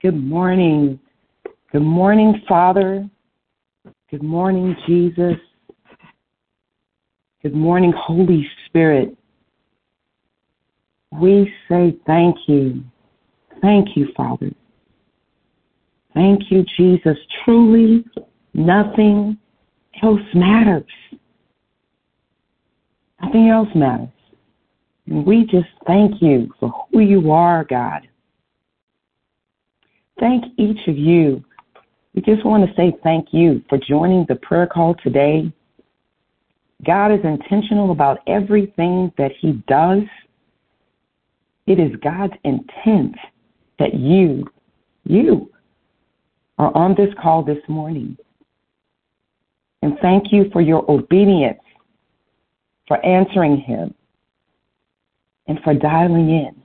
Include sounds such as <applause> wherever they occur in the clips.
Good morning. Good morning, Father. Good morning, Jesus. Good morning, Holy Spirit. We say thank you. Thank you, Father. Thank you, Jesus. Truly, nothing else matters. Nothing else matters. And we just thank you for who you are, God. Thank each of you. We just want to say thank you for joining the prayer call today. God is intentional about everything that He does. It is God's intent that you, you, are on this call this morning. And thank you for your obedience, for answering Him, and for dialing in.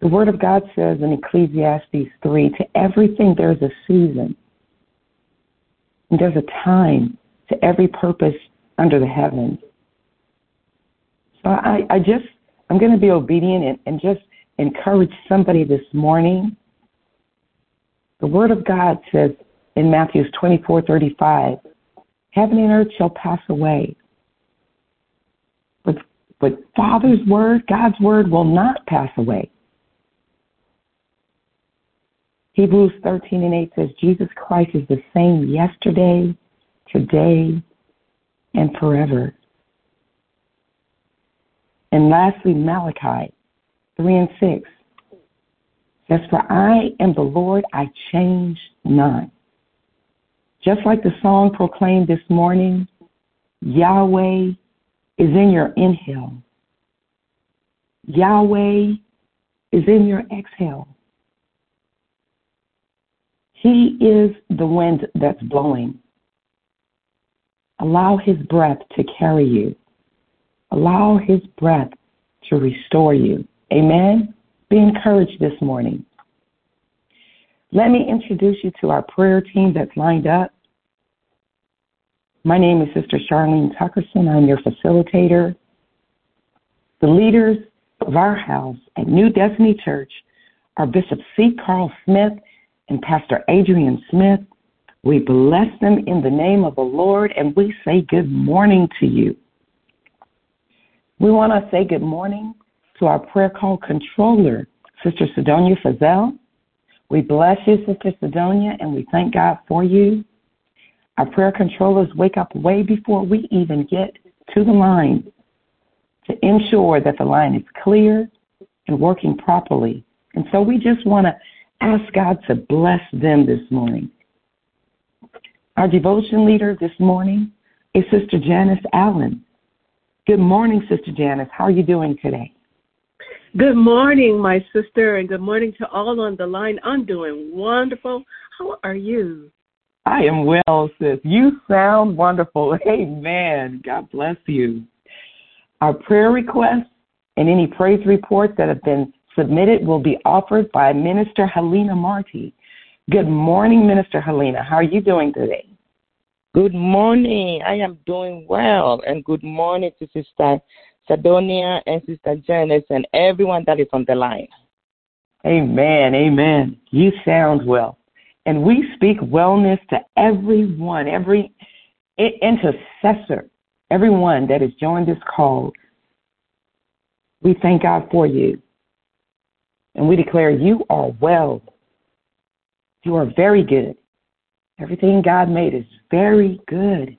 The Word of God says in Ecclesiastes 3 to everything there's a season, and there's a time to every purpose under the heavens. So I, I just, I'm going to be obedient and, and just encourage somebody this morning. The Word of God says in Matthew 24 35, Heaven and earth shall pass away. But, but Father's Word, God's Word, will not pass away. Hebrews 13 and 8 says, Jesus Christ is the same yesterday, today, and forever. And lastly, Malachi 3 and 6 says, For I am the Lord, I change not. Just like the song proclaimed this morning, Yahweh is in your inhale. Yahweh is in your exhale. He is the wind that's blowing. Allow his breath to carry you. Allow his breath to restore you. Amen. Be encouraged this morning. Let me introduce you to our prayer team that's lined up. My name is Sister Charlene Tuckerson. I'm your facilitator. The leaders of our house at New Destiny Church are Bishop C. Carl Smith and Pastor Adrian Smith. We bless them in the name of the Lord and we say good morning to you. We want to say good morning to our prayer call controller, Sister Sidonia Fazell. We bless you, Sister Sidonia, and we thank God for you. Our prayer controllers wake up way before we even get to the line to ensure that the line is clear and working properly. And so we just want to ask God to bless them this morning. Our devotion leader this morning is Sister Janice Allen. Good morning, Sister Janice. How are you doing today? Good morning, my sister, and good morning to all on the line. I'm doing wonderful. How are you? I am well, sis. You sound wonderful. <laughs> Amen. God bless you. Our prayer requests and any praise reports that have been submitted will be offered by Minister Helena Marty. Good morning, Minister Helena. How are you doing today? Good morning. I am doing well. And good morning to Sister Sidonia and Sister Janice and everyone that is on the line. Amen. Amen. You sound well. And we speak wellness to everyone, every intercessor, everyone that has joined this call. We thank God for you. And we declare you are well. You are very good. Everything God made is very good.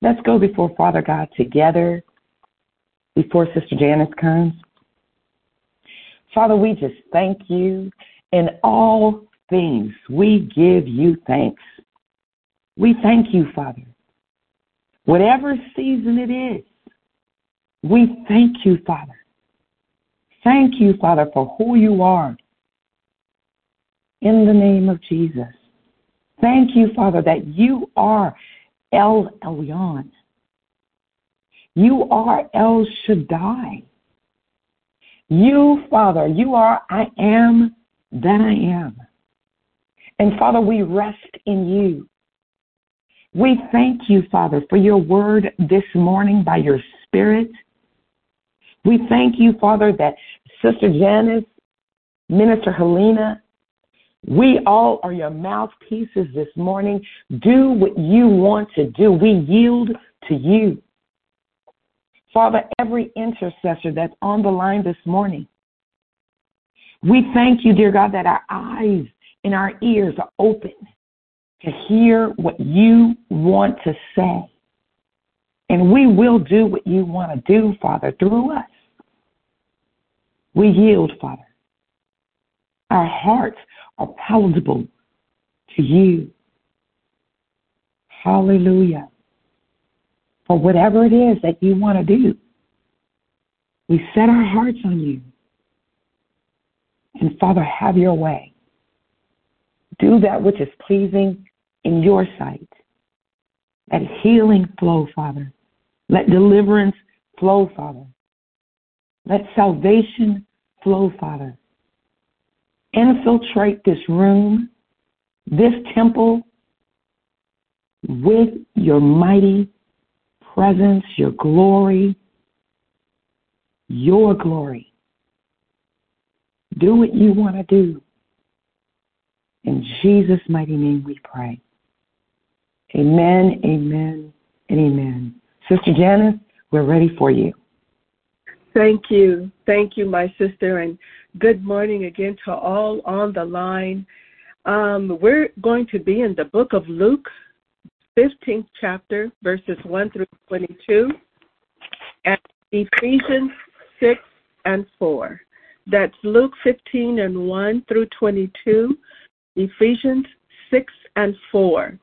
Let's go before Father God together before Sister Janice comes. Father, we just thank you in all things. We give you thanks. We thank you, Father. Whatever season it is, we thank you, Father. Thank you, Father, for who you are. In the name of Jesus. Thank you, Father, that you are El Elyon. You are El Shaddai. You, Father, you are I am that I am. And Father, we rest in you. We thank you, Father, for your word this morning by your Spirit. We thank you, Father, that Sister Janice Minister Helena, we all are your mouthpieces this morning. Do what you want to do. We yield to you. Father, every intercessor that's on the line this morning, we thank you, dear God, that our eyes and our ears are open to hear what you want to say. And we will do what you want to do, Father, through us. We yield, Father. Our hearts are palatable to you. Hallelujah. For whatever it is that you want to do, we set our hearts on you. And Father, have your way. Do that which is pleasing in your sight. Let healing flow, Father. Let deliverance flow, Father. Let salvation flow, Father. Infiltrate this room, this temple, with your mighty presence, your glory, your glory. Do what you want to do. In Jesus' mighty name we pray. Amen, amen, and amen. Sister Janice, we're ready for you. Thank you. Thank you, my sister, and good morning again to all on the line. Um, we're going to be in the book of Luke, 15th chapter, verses 1 through 22, and Ephesians 6 and 4. That's Luke 15 and 1 through 22, Ephesians 6 and 4.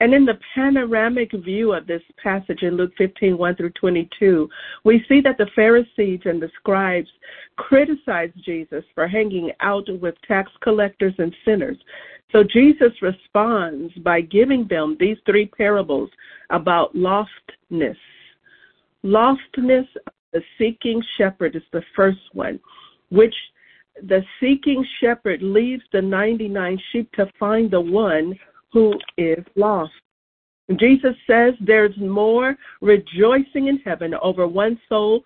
And in the panoramic view of this passage in Luke 15, 1 through 22, we see that the Pharisees and the scribes criticized Jesus for hanging out with tax collectors and sinners. So Jesus responds by giving them these three parables about lostness. Lostness, the seeking shepherd is the first one, which the seeking shepherd leaves the 99 sheep to find the one who is lost. Jesus says there's more rejoicing in heaven over one soul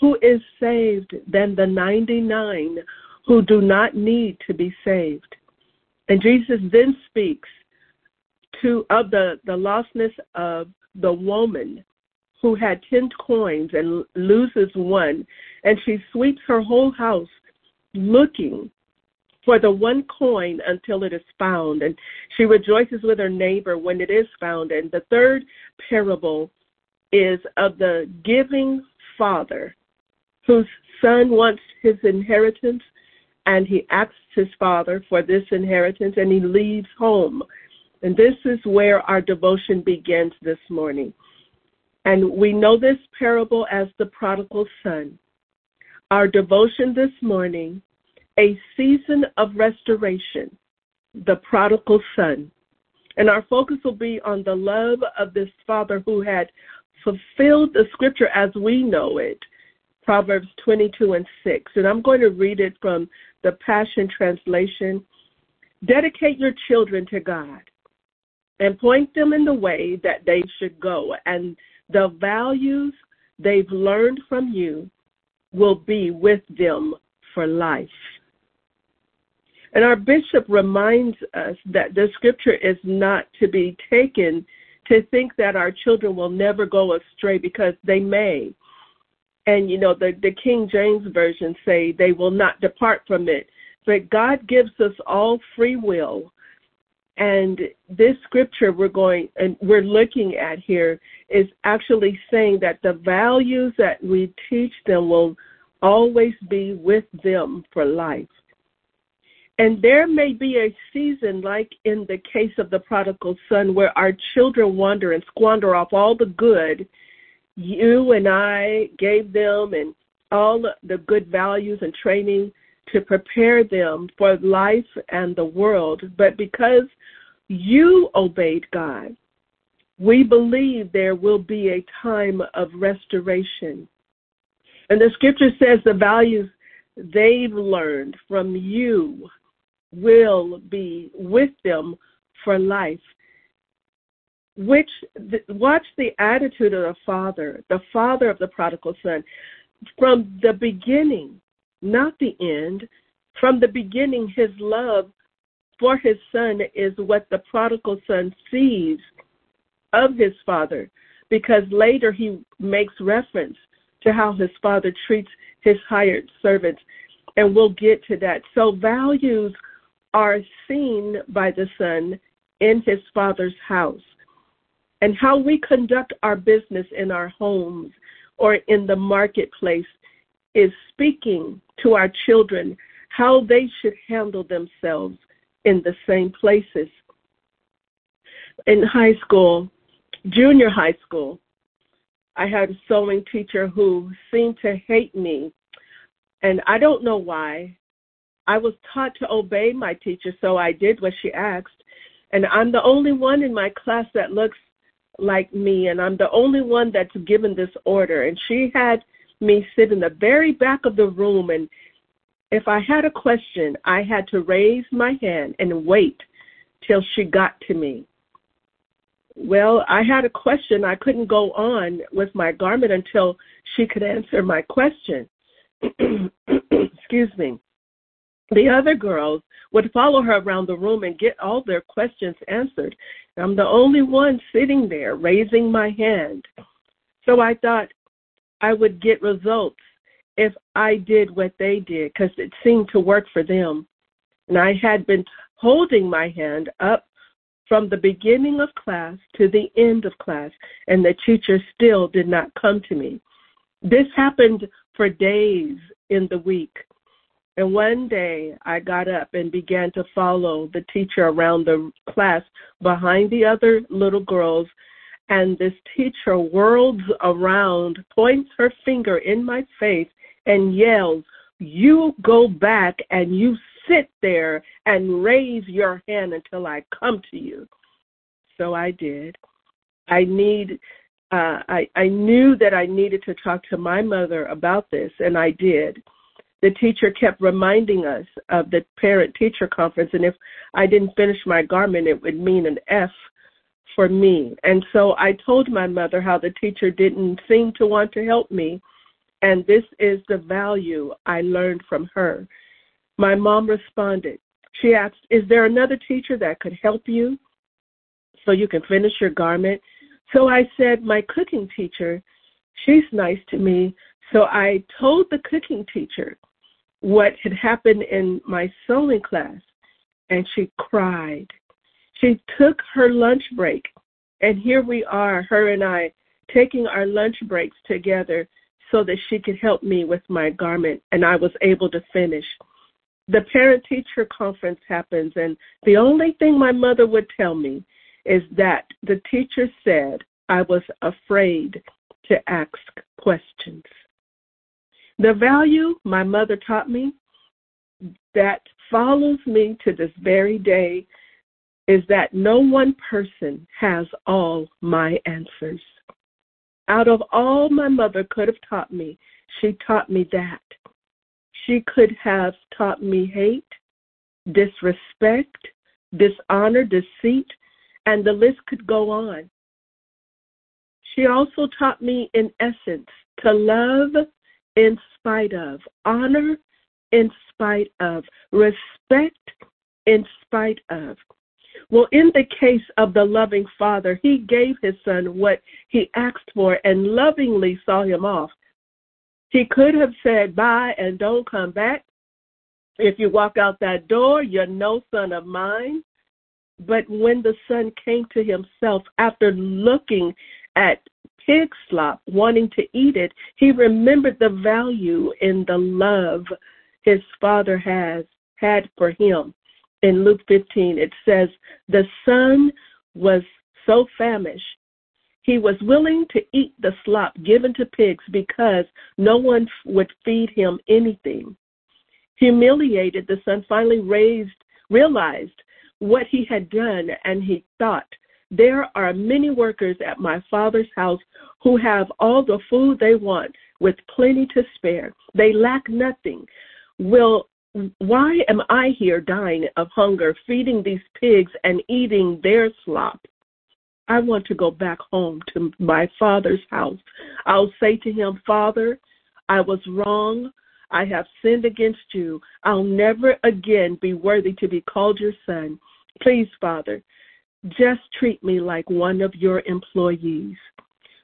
who is saved than the 99 who do not need to be saved. And Jesus then speaks to of the, the lostness of the woman who had 10 coins and loses one, and she sweeps her whole house looking for the one coin until it is found. And she rejoices with her neighbor when it is found. And the third parable is of the giving father whose son wants his inheritance and he asks his father for this inheritance and he leaves home. And this is where our devotion begins this morning. And we know this parable as the prodigal son. Our devotion this morning a season of restoration, the prodigal son. And our focus will be on the love of this father who had fulfilled the scripture as we know it, Proverbs 22 and 6. And I'm going to read it from the Passion Translation. Dedicate your children to God and point them in the way that they should go, and the values they've learned from you will be with them for life. And our bishop reminds us that the scripture is not to be taken to think that our children will never go astray because they may. And you know, the, the King James Version say they will not depart from it. But God gives us all free will. And this scripture we're going and we're looking at here is actually saying that the values that we teach them will always be with them for life. And there may be a season, like in the case of the prodigal son, where our children wander and squander off all the good you and I gave them and all the good values and training to prepare them for life and the world. But because you obeyed God, we believe there will be a time of restoration. And the scripture says the values they've learned from you will be with them for life. Which watch the attitude of the father, the father of the prodigal son, from the beginning, not the end. From the beginning, his love for his son is what the prodigal son sees of his father, because later he makes reference to how his father treats his hired servants, and we'll get to that. So, values are seen by the son in his father's house. And how we conduct our business in our homes or in the marketplace is speaking to our children how they should handle themselves in the same places. In high school, junior high school, I had a sewing teacher who seemed to hate me. And I don't know why. I was taught to obey my teacher, so I did what she asked. And I'm the only one in my class that looks like me, and I'm the only one that's given this order. And she had me sit in the very back of the room, and if I had a question, I had to raise my hand and wait till she got to me. Well, I had a question. I couldn't go on with my garment until she could answer my question. <clears throat> Excuse me. The other girls would follow her around the room and get all their questions answered. I'm the only one sitting there raising my hand. So I thought I would get results if I did what they did because it seemed to work for them. And I had been holding my hand up from the beginning of class to the end of class, and the teacher still did not come to me. This happened for days in the week. And one day I got up and began to follow the teacher around the class behind the other little girls. And this teacher whirls around, points her finger in my face, and yells, You go back and you sit there and raise your hand until I come to you. So I did. I need uh, I, I knew that I needed to talk to my mother about this, and I did. The teacher kept reminding us of the parent teacher conference, and if I didn't finish my garment, it would mean an F for me. And so I told my mother how the teacher didn't seem to want to help me and this is the value I learned from her. My mom responded. She asked, Is there another teacher that could help you so you can finish your garment? So I said, My cooking teacher, she's nice to me. So I told the cooking teacher what had happened in my sewing class, and she cried. She took her lunch break, and here we are, her and I, taking our lunch breaks together so that she could help me with my garment, and I was able to finish. The parent teacher conference happens, and the only thing my mother would tell me is that the teacher said I was afraid to ask questions. The value my mother taught me that follows me to this very day is that no one person has all my answers. Out of all my mother could have taught me, she taught me that. She could have taught me hate, disrespect, dishonor, deceit, and the list could go on. She also taught me, in essence, to love in spite of, honor in spite of, respect in spite of. Well, in the case of the loving father, he gave his son what he asked for and lovingly saw him off. He could have said, Bye and don't come back. If you walk out that door, you're no son of mine. But when the son came to himself after looking at pig slop, wanting to eat it, he remembered the value in the love his father has had for him in Luke 15, it says, The son was so famished, he was willing to eat the slop given to pigs because no one would feed him anything. Humiliated, the son finally raised, realized what he had done, and he thought, There are many workers at my father's house who have all the food they want with plenty to spare. They lack nothing. Will why am I here dying of hunger, feeding these pigs and eating their slop? I want to go back home to my father's house. I'll say to him, Father, I was wrong. I have sinned against you. I'll never again be worthy to be called your son. Please, Father, just treat me like one of your employees.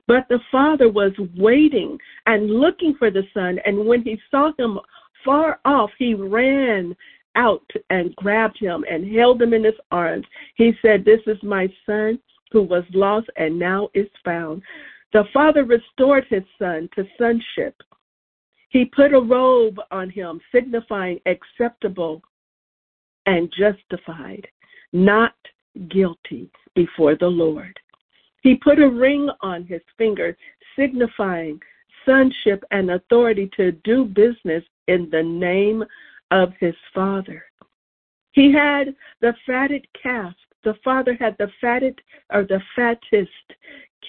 But the father was waiting and looking for the son, and when he saw him far off, he ran out and grabbed him and held him in his arms. He said, This is my son who was lost and now is found. The father restored his son to sonship. He put a robe on him, signifying acceptable and justified, not guilty before the Lord. He put a ring on his finger, signifying sonship and authority to do business in the name of his father. He had the fatted calf. The father had the fatted or the fattest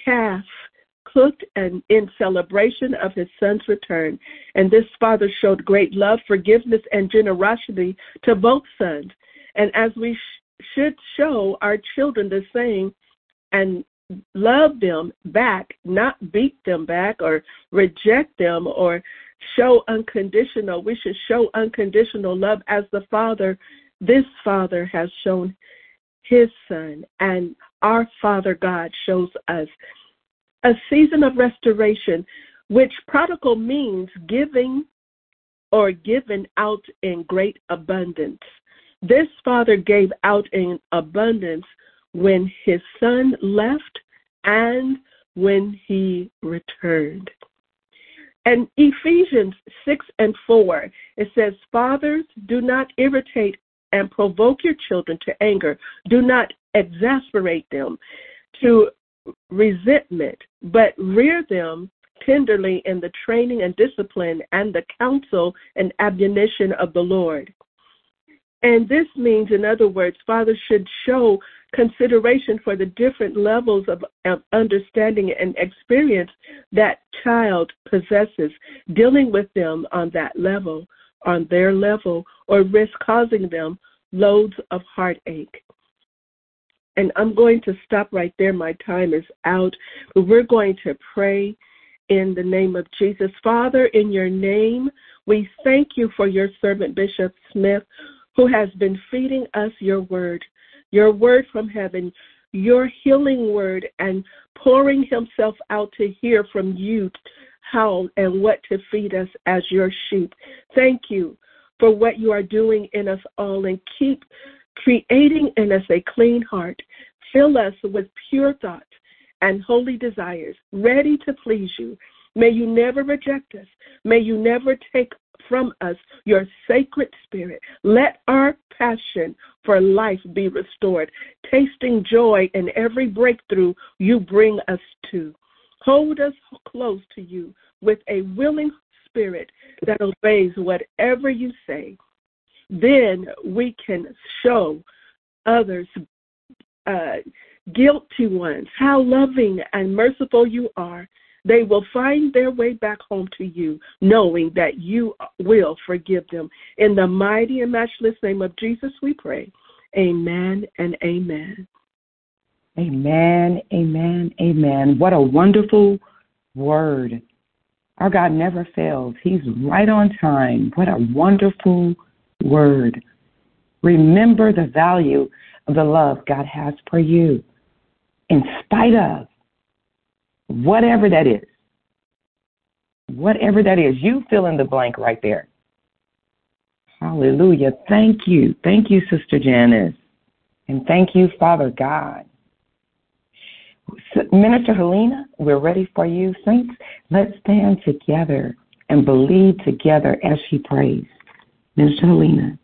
calf cooked and in celebration of his son's return. And this father showed great love, forgiveness, and generosity to both sons. And as we should show our children the same and love them back, not beat them back or reject them or show unconditional. We should show unconditional love as the Father, this Father, has shown his Son, and our Father God shows us. A season of restoration, which prodigal means giving or given out in great abundance. This Father gave out in abundance when his Son left and when he returned. And Ephesians 6 and 4, it says, Fathers, do not irritate and provoke your children to anger. Do not exasperate them to resentment, but rear them tenderly in the training and discipline and the counsel and admonition of the Lord. And this means, in other words, fathers should show consideration for the different levels of, of, understanding and experience that child possesses, dealing with them on that level, on their level, or risk causing them loads of heartache. And I'm going to stop right there. My time is out. But we're going to pray in the name of Jesus. Father, in your name, we thank you for your servant, Bishop Smith, who has been feeding us your word your word from heaven, your healing word, and pouring himself out to hear from you how and what to feed us as your sheep. Thank you for what you are doing in us all and keep creating in us a clean heart. Fill us with pure thoughts and holy desires, ready to please you. May you never reject us. May you never take from us your sacred spirit. Let our passion for life be restored, tasting joy in every breakthrough you bring us to. Hold us close to you with a willing spirit that obeys whatever you say. Then we can show others, uh, guilty ones, how loving and merciful you are they will find their way back home to you, knowing that you will forgive them. In the mighty and matchless name of Jesus, we pray. Amen and amen. Amen, amen, amen. What a wonderful word. Our God never fails. He's right on time. What a wonderful word. Remember the value of the love God has for you in spite of whatever that is. Whatever that is, you fill in the blank right there. Hallelujah. Thank you. Thank you, Sister Janice. And thank you, Father God. Minister Helena, we're ready for you, Saints. Let's stand together and believe together as she prays. Minister Helena.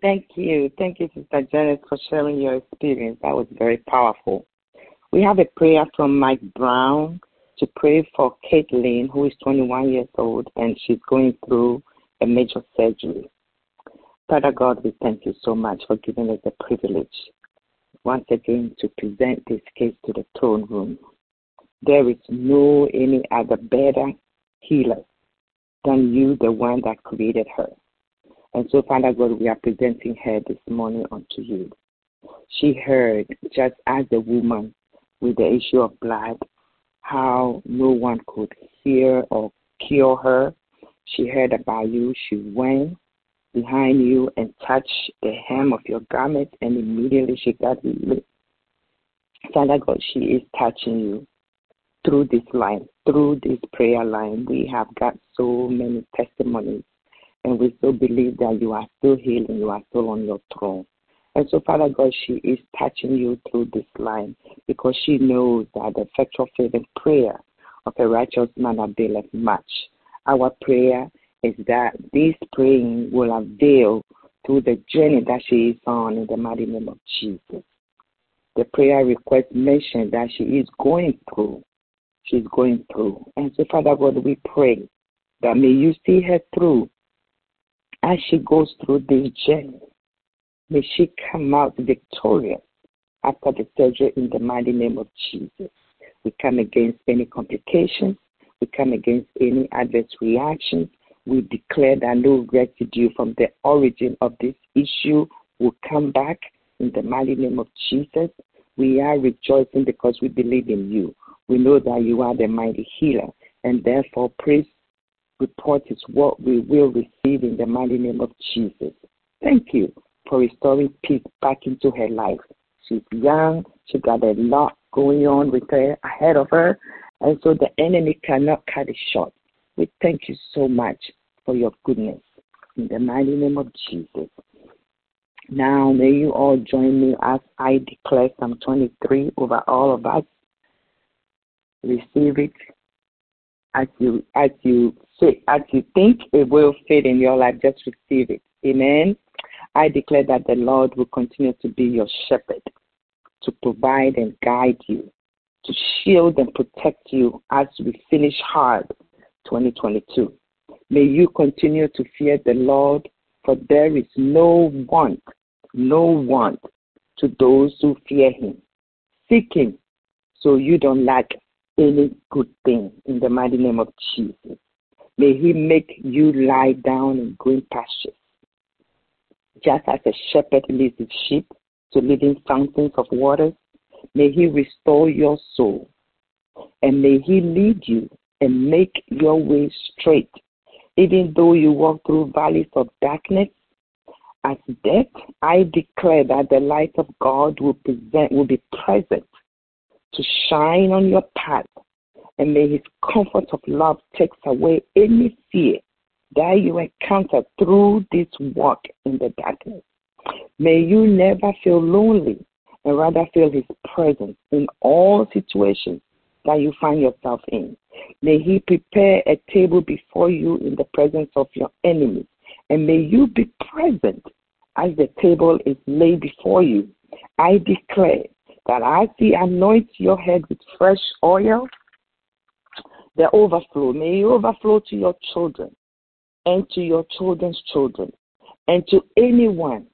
Thank you. Thank you, Sister Janice, for sharing your experience. That was very powerful. We have a prayer from Mike Brown to pray for Caitlin, who is 21 years old and she's going through a major surgery. Father God, we thank you so much for giving us the privilege once again to present this case to the throne room. There is no any other better healer than you, the one that created her. And so, Father God, we are presenting her this morning unto you. She heard, just as the woman with the issue of blood, how no one could hear or cure her. She heard about you. She went behind you and touched the hem of your garment, and immediately she got healed. Father God, she is touching you through this line, through this prayer line. We have got so many testimonies, and we still believe that you are still healing, you are still on your throne. And so, Father God, she is touching you through this line because she knows that the effectual fervent prayer of a righteous man availeth much. Our prayer is that this praying will avail through the journey that she is on in the mighty name of Jesus. The prayer request mentioned that she is going through. She's going through. And so, Father God, we pray that may you see her through as she goes through this journey. May she come out victorious after the surgery in the mighty name of Jesus. We come against any complications. We come against any adverse reactions. We declare that no residue from the origin of this issue will come back in the mighty name of Jesus. We are rejoicing because we believe in you. We know that you are the mighty healer, and therefore, praise report is what we will receive in the mighty name of Jesus. Thank you for restoring peace back into her life. She's young, she got a lot going on with her ahead of her, and so the enemy cannot cut it short. We thank you so much for your goodness. In the mighty name of Jesus. Now, may you all join me as I declare Psalm 23 over all of us. Receive it as you as you say, as you think it will fit in your life. Just receive it. Amen. I declare that the Lord will continue to be your shepherd, to provide and guide you, to shield and protect you as we finish hard 2022. May you continue to fear the Lord, for there is no want, no want to those who fear him. Seek him so you don't lack any good thing in the mighty name of Jesus. May he make you lie down in green pastures just as a shepherd leads his sheep to living fountains of waters, may he restore your soul. And may he lead you and make your way straight. Even though you walk through valleys of darkness, as death, I declare that the light of God will present will be present to shine on your path. And may his comfort of love takes away any fear that you encounter through this walk in the darkness. May you never feel lonely and rather feel His presence in all situations that you find yourself in. May He prepare a table before you in the presence of your enemies, and may you be present as the table is laid before you. I declare that as He anoints your head with fresh oil, the overflow, may overflow to your children and to your children's children and to anyone,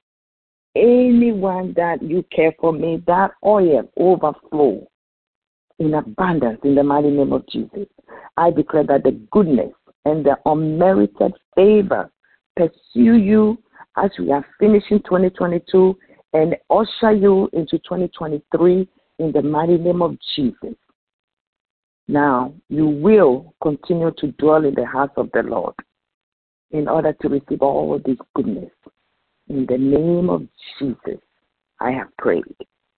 anyone that you care for, may that oil overflow in abundance in the mighty name of Jesus. I declare that the goodness and the unmerited favor pursue you as we are finishing 2022 and usher you into 2023 in the mighty name of Jesus. Now, you will continue to dwell in the house of the Lord in order to receive all this goodness. In the name of Jesus, I have prayed.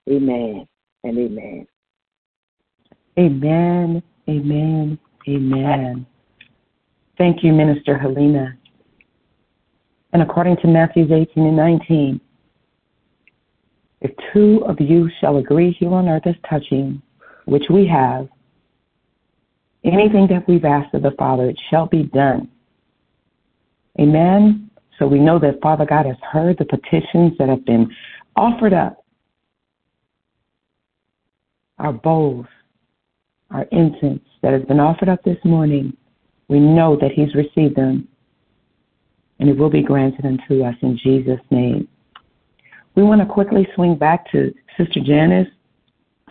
Amen and amen. Amen, amen, amen. Thank you, Minister Helena. And according to Matthew 18 and 19, if two of you shall agree here on earth as touching, which we have, anything that we've asked of the Father, it shall be done Amen. So we know that Father God has heard the petitions that have been offered up. Our bowls, our incense that has been offered up this morning, we know that He's received them and it will be granted unto us in Jesus' name. We want to quickly swing back to Sister Janice.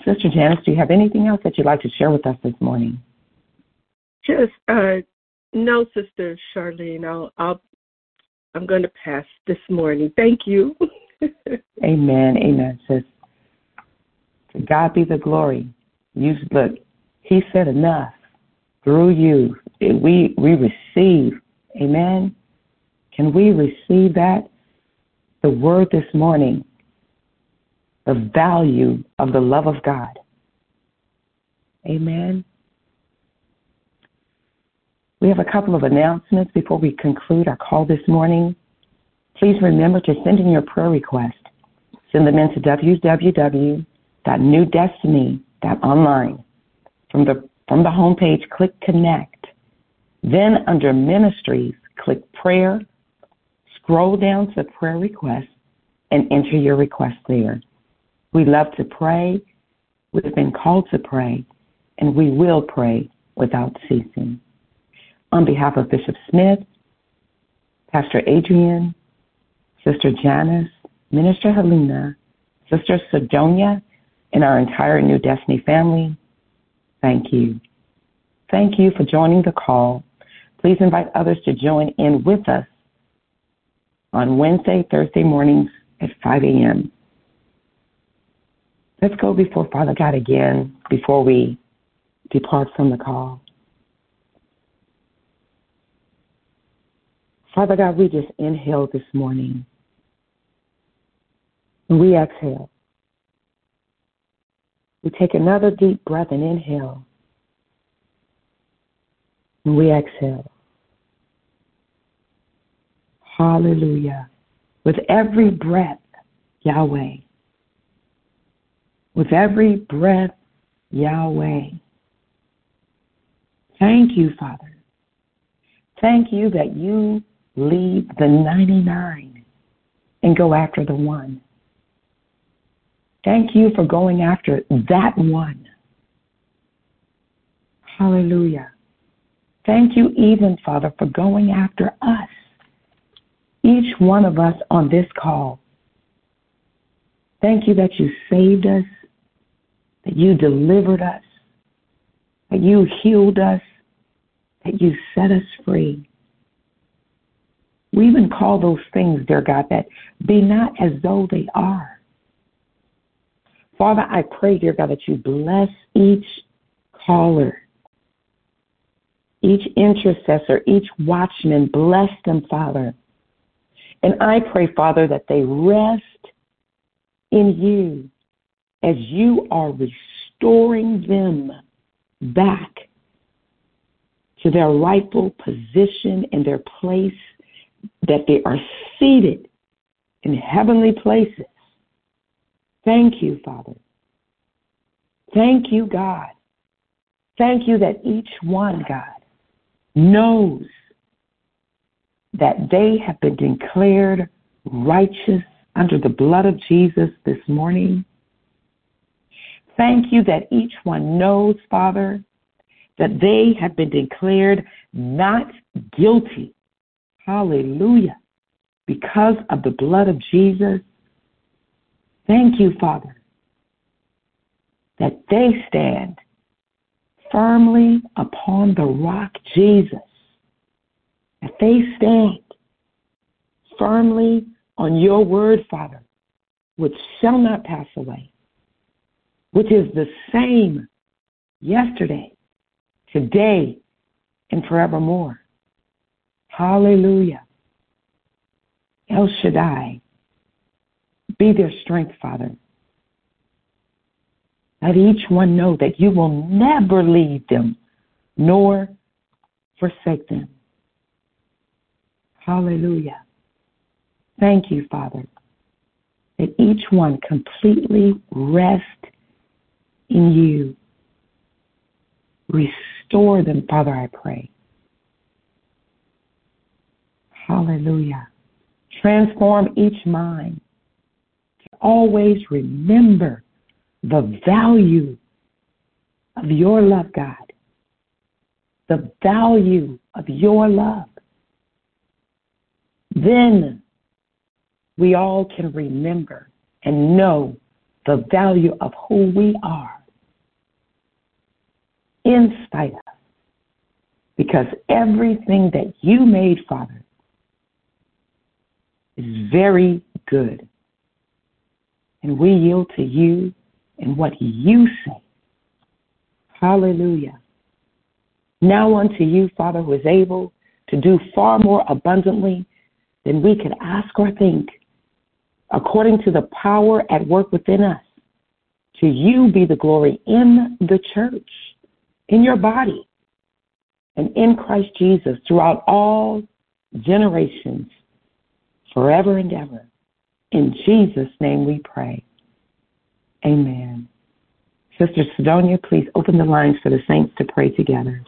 Sister Janice, do you have anything else that you'd like to share with us this morning? Just uh, no, Sister Charlene. I'll, I'll I'm going to pass this morning. Thank you. <laughs> amen. Amen, sis. To God be the glory. You look. He said enough through you. We we receive Amen. Can we receive that? The word this morning, the value of the love of God. Amen. We have a couple of announcements before we conclude our call this morning. Please remember to send in your prayer request. Send them into www.newdestiny.online. From the from the homepage, click Connect. Then under Ministries, click Prayer. Scroll down to Prayer Requests and enter your request there. We love to pray. We've been called to pray, and we will pray without ceasing. On behalf of Bishop Smith, Pastor Adrian, Sister Janice, Minister Helena, Sister Sidonia, and our entire New Destiny family, thank you. Thank you for joining the call. Please invite others to join in with us on Wednesday, Thursday mornings at 5 a.m. Let's go before Father God again before we depart from the call. Father God, we just inhale this morning. And we exhale. We take another deep breath and inhale. And we exhale. Hallelujah. With every breath, Yahweh. With every breath, Yahweh. Thank you, Father. Thank you that you leave the 99 and go after the one. Thank you for going after that one. Hallelujah. Thank you, even, Father, for going after us, each one of us on this call. Thank you that you saved us, that you delivered us, that you healed us, that you set us free. We even call those things, dear God, that be not as though they are. Father, I pray, dear God, that you bless each caller, each intercessor, each watchman. Bless them, Father. And I pray, Father, that they rest in you as you are restoring them back to their rightful position and their place that they are seated in heavenly places. Thank you, Father. Thank you, God. Thank you that each one, God, knows that they have been declared righteous under the blood of Jesus this morning. Thank you that each one knows, Father, that they have been declared not guilty Hallelujah. Because of the blood of Jesus, thank you, Father, that they stand firmly upon the rock, Jesus. That they stand firmly on your word, Father, which shall not pass away, which is the same yesterday, today, and forevermore. Hallelujah. El Shaddai, be their strength, Father. Let each one know that you will never leave them nor forsake them. Hallelujah. Thank you, Father, that each one completely rest in you. Restore them, Father, I pray. Hallelujah. Transform each mind to always remember the value of your love, God. The value of your love. Then we all can remember and know the value of who we are in spite of. Because everything that you made, Father, is very good. And we yield to you and what you say. Hallelujah. Now unto you, Father, who is able to do far more abundantly than we could ask or think, according to the power at work within us. To you be the glory in the church, in your body, and in Christ Jesus throughout all generations, forever and ever. In Jesus' name we pray. Amen. Sister Sidonia, please open the lines for the saints to pray together.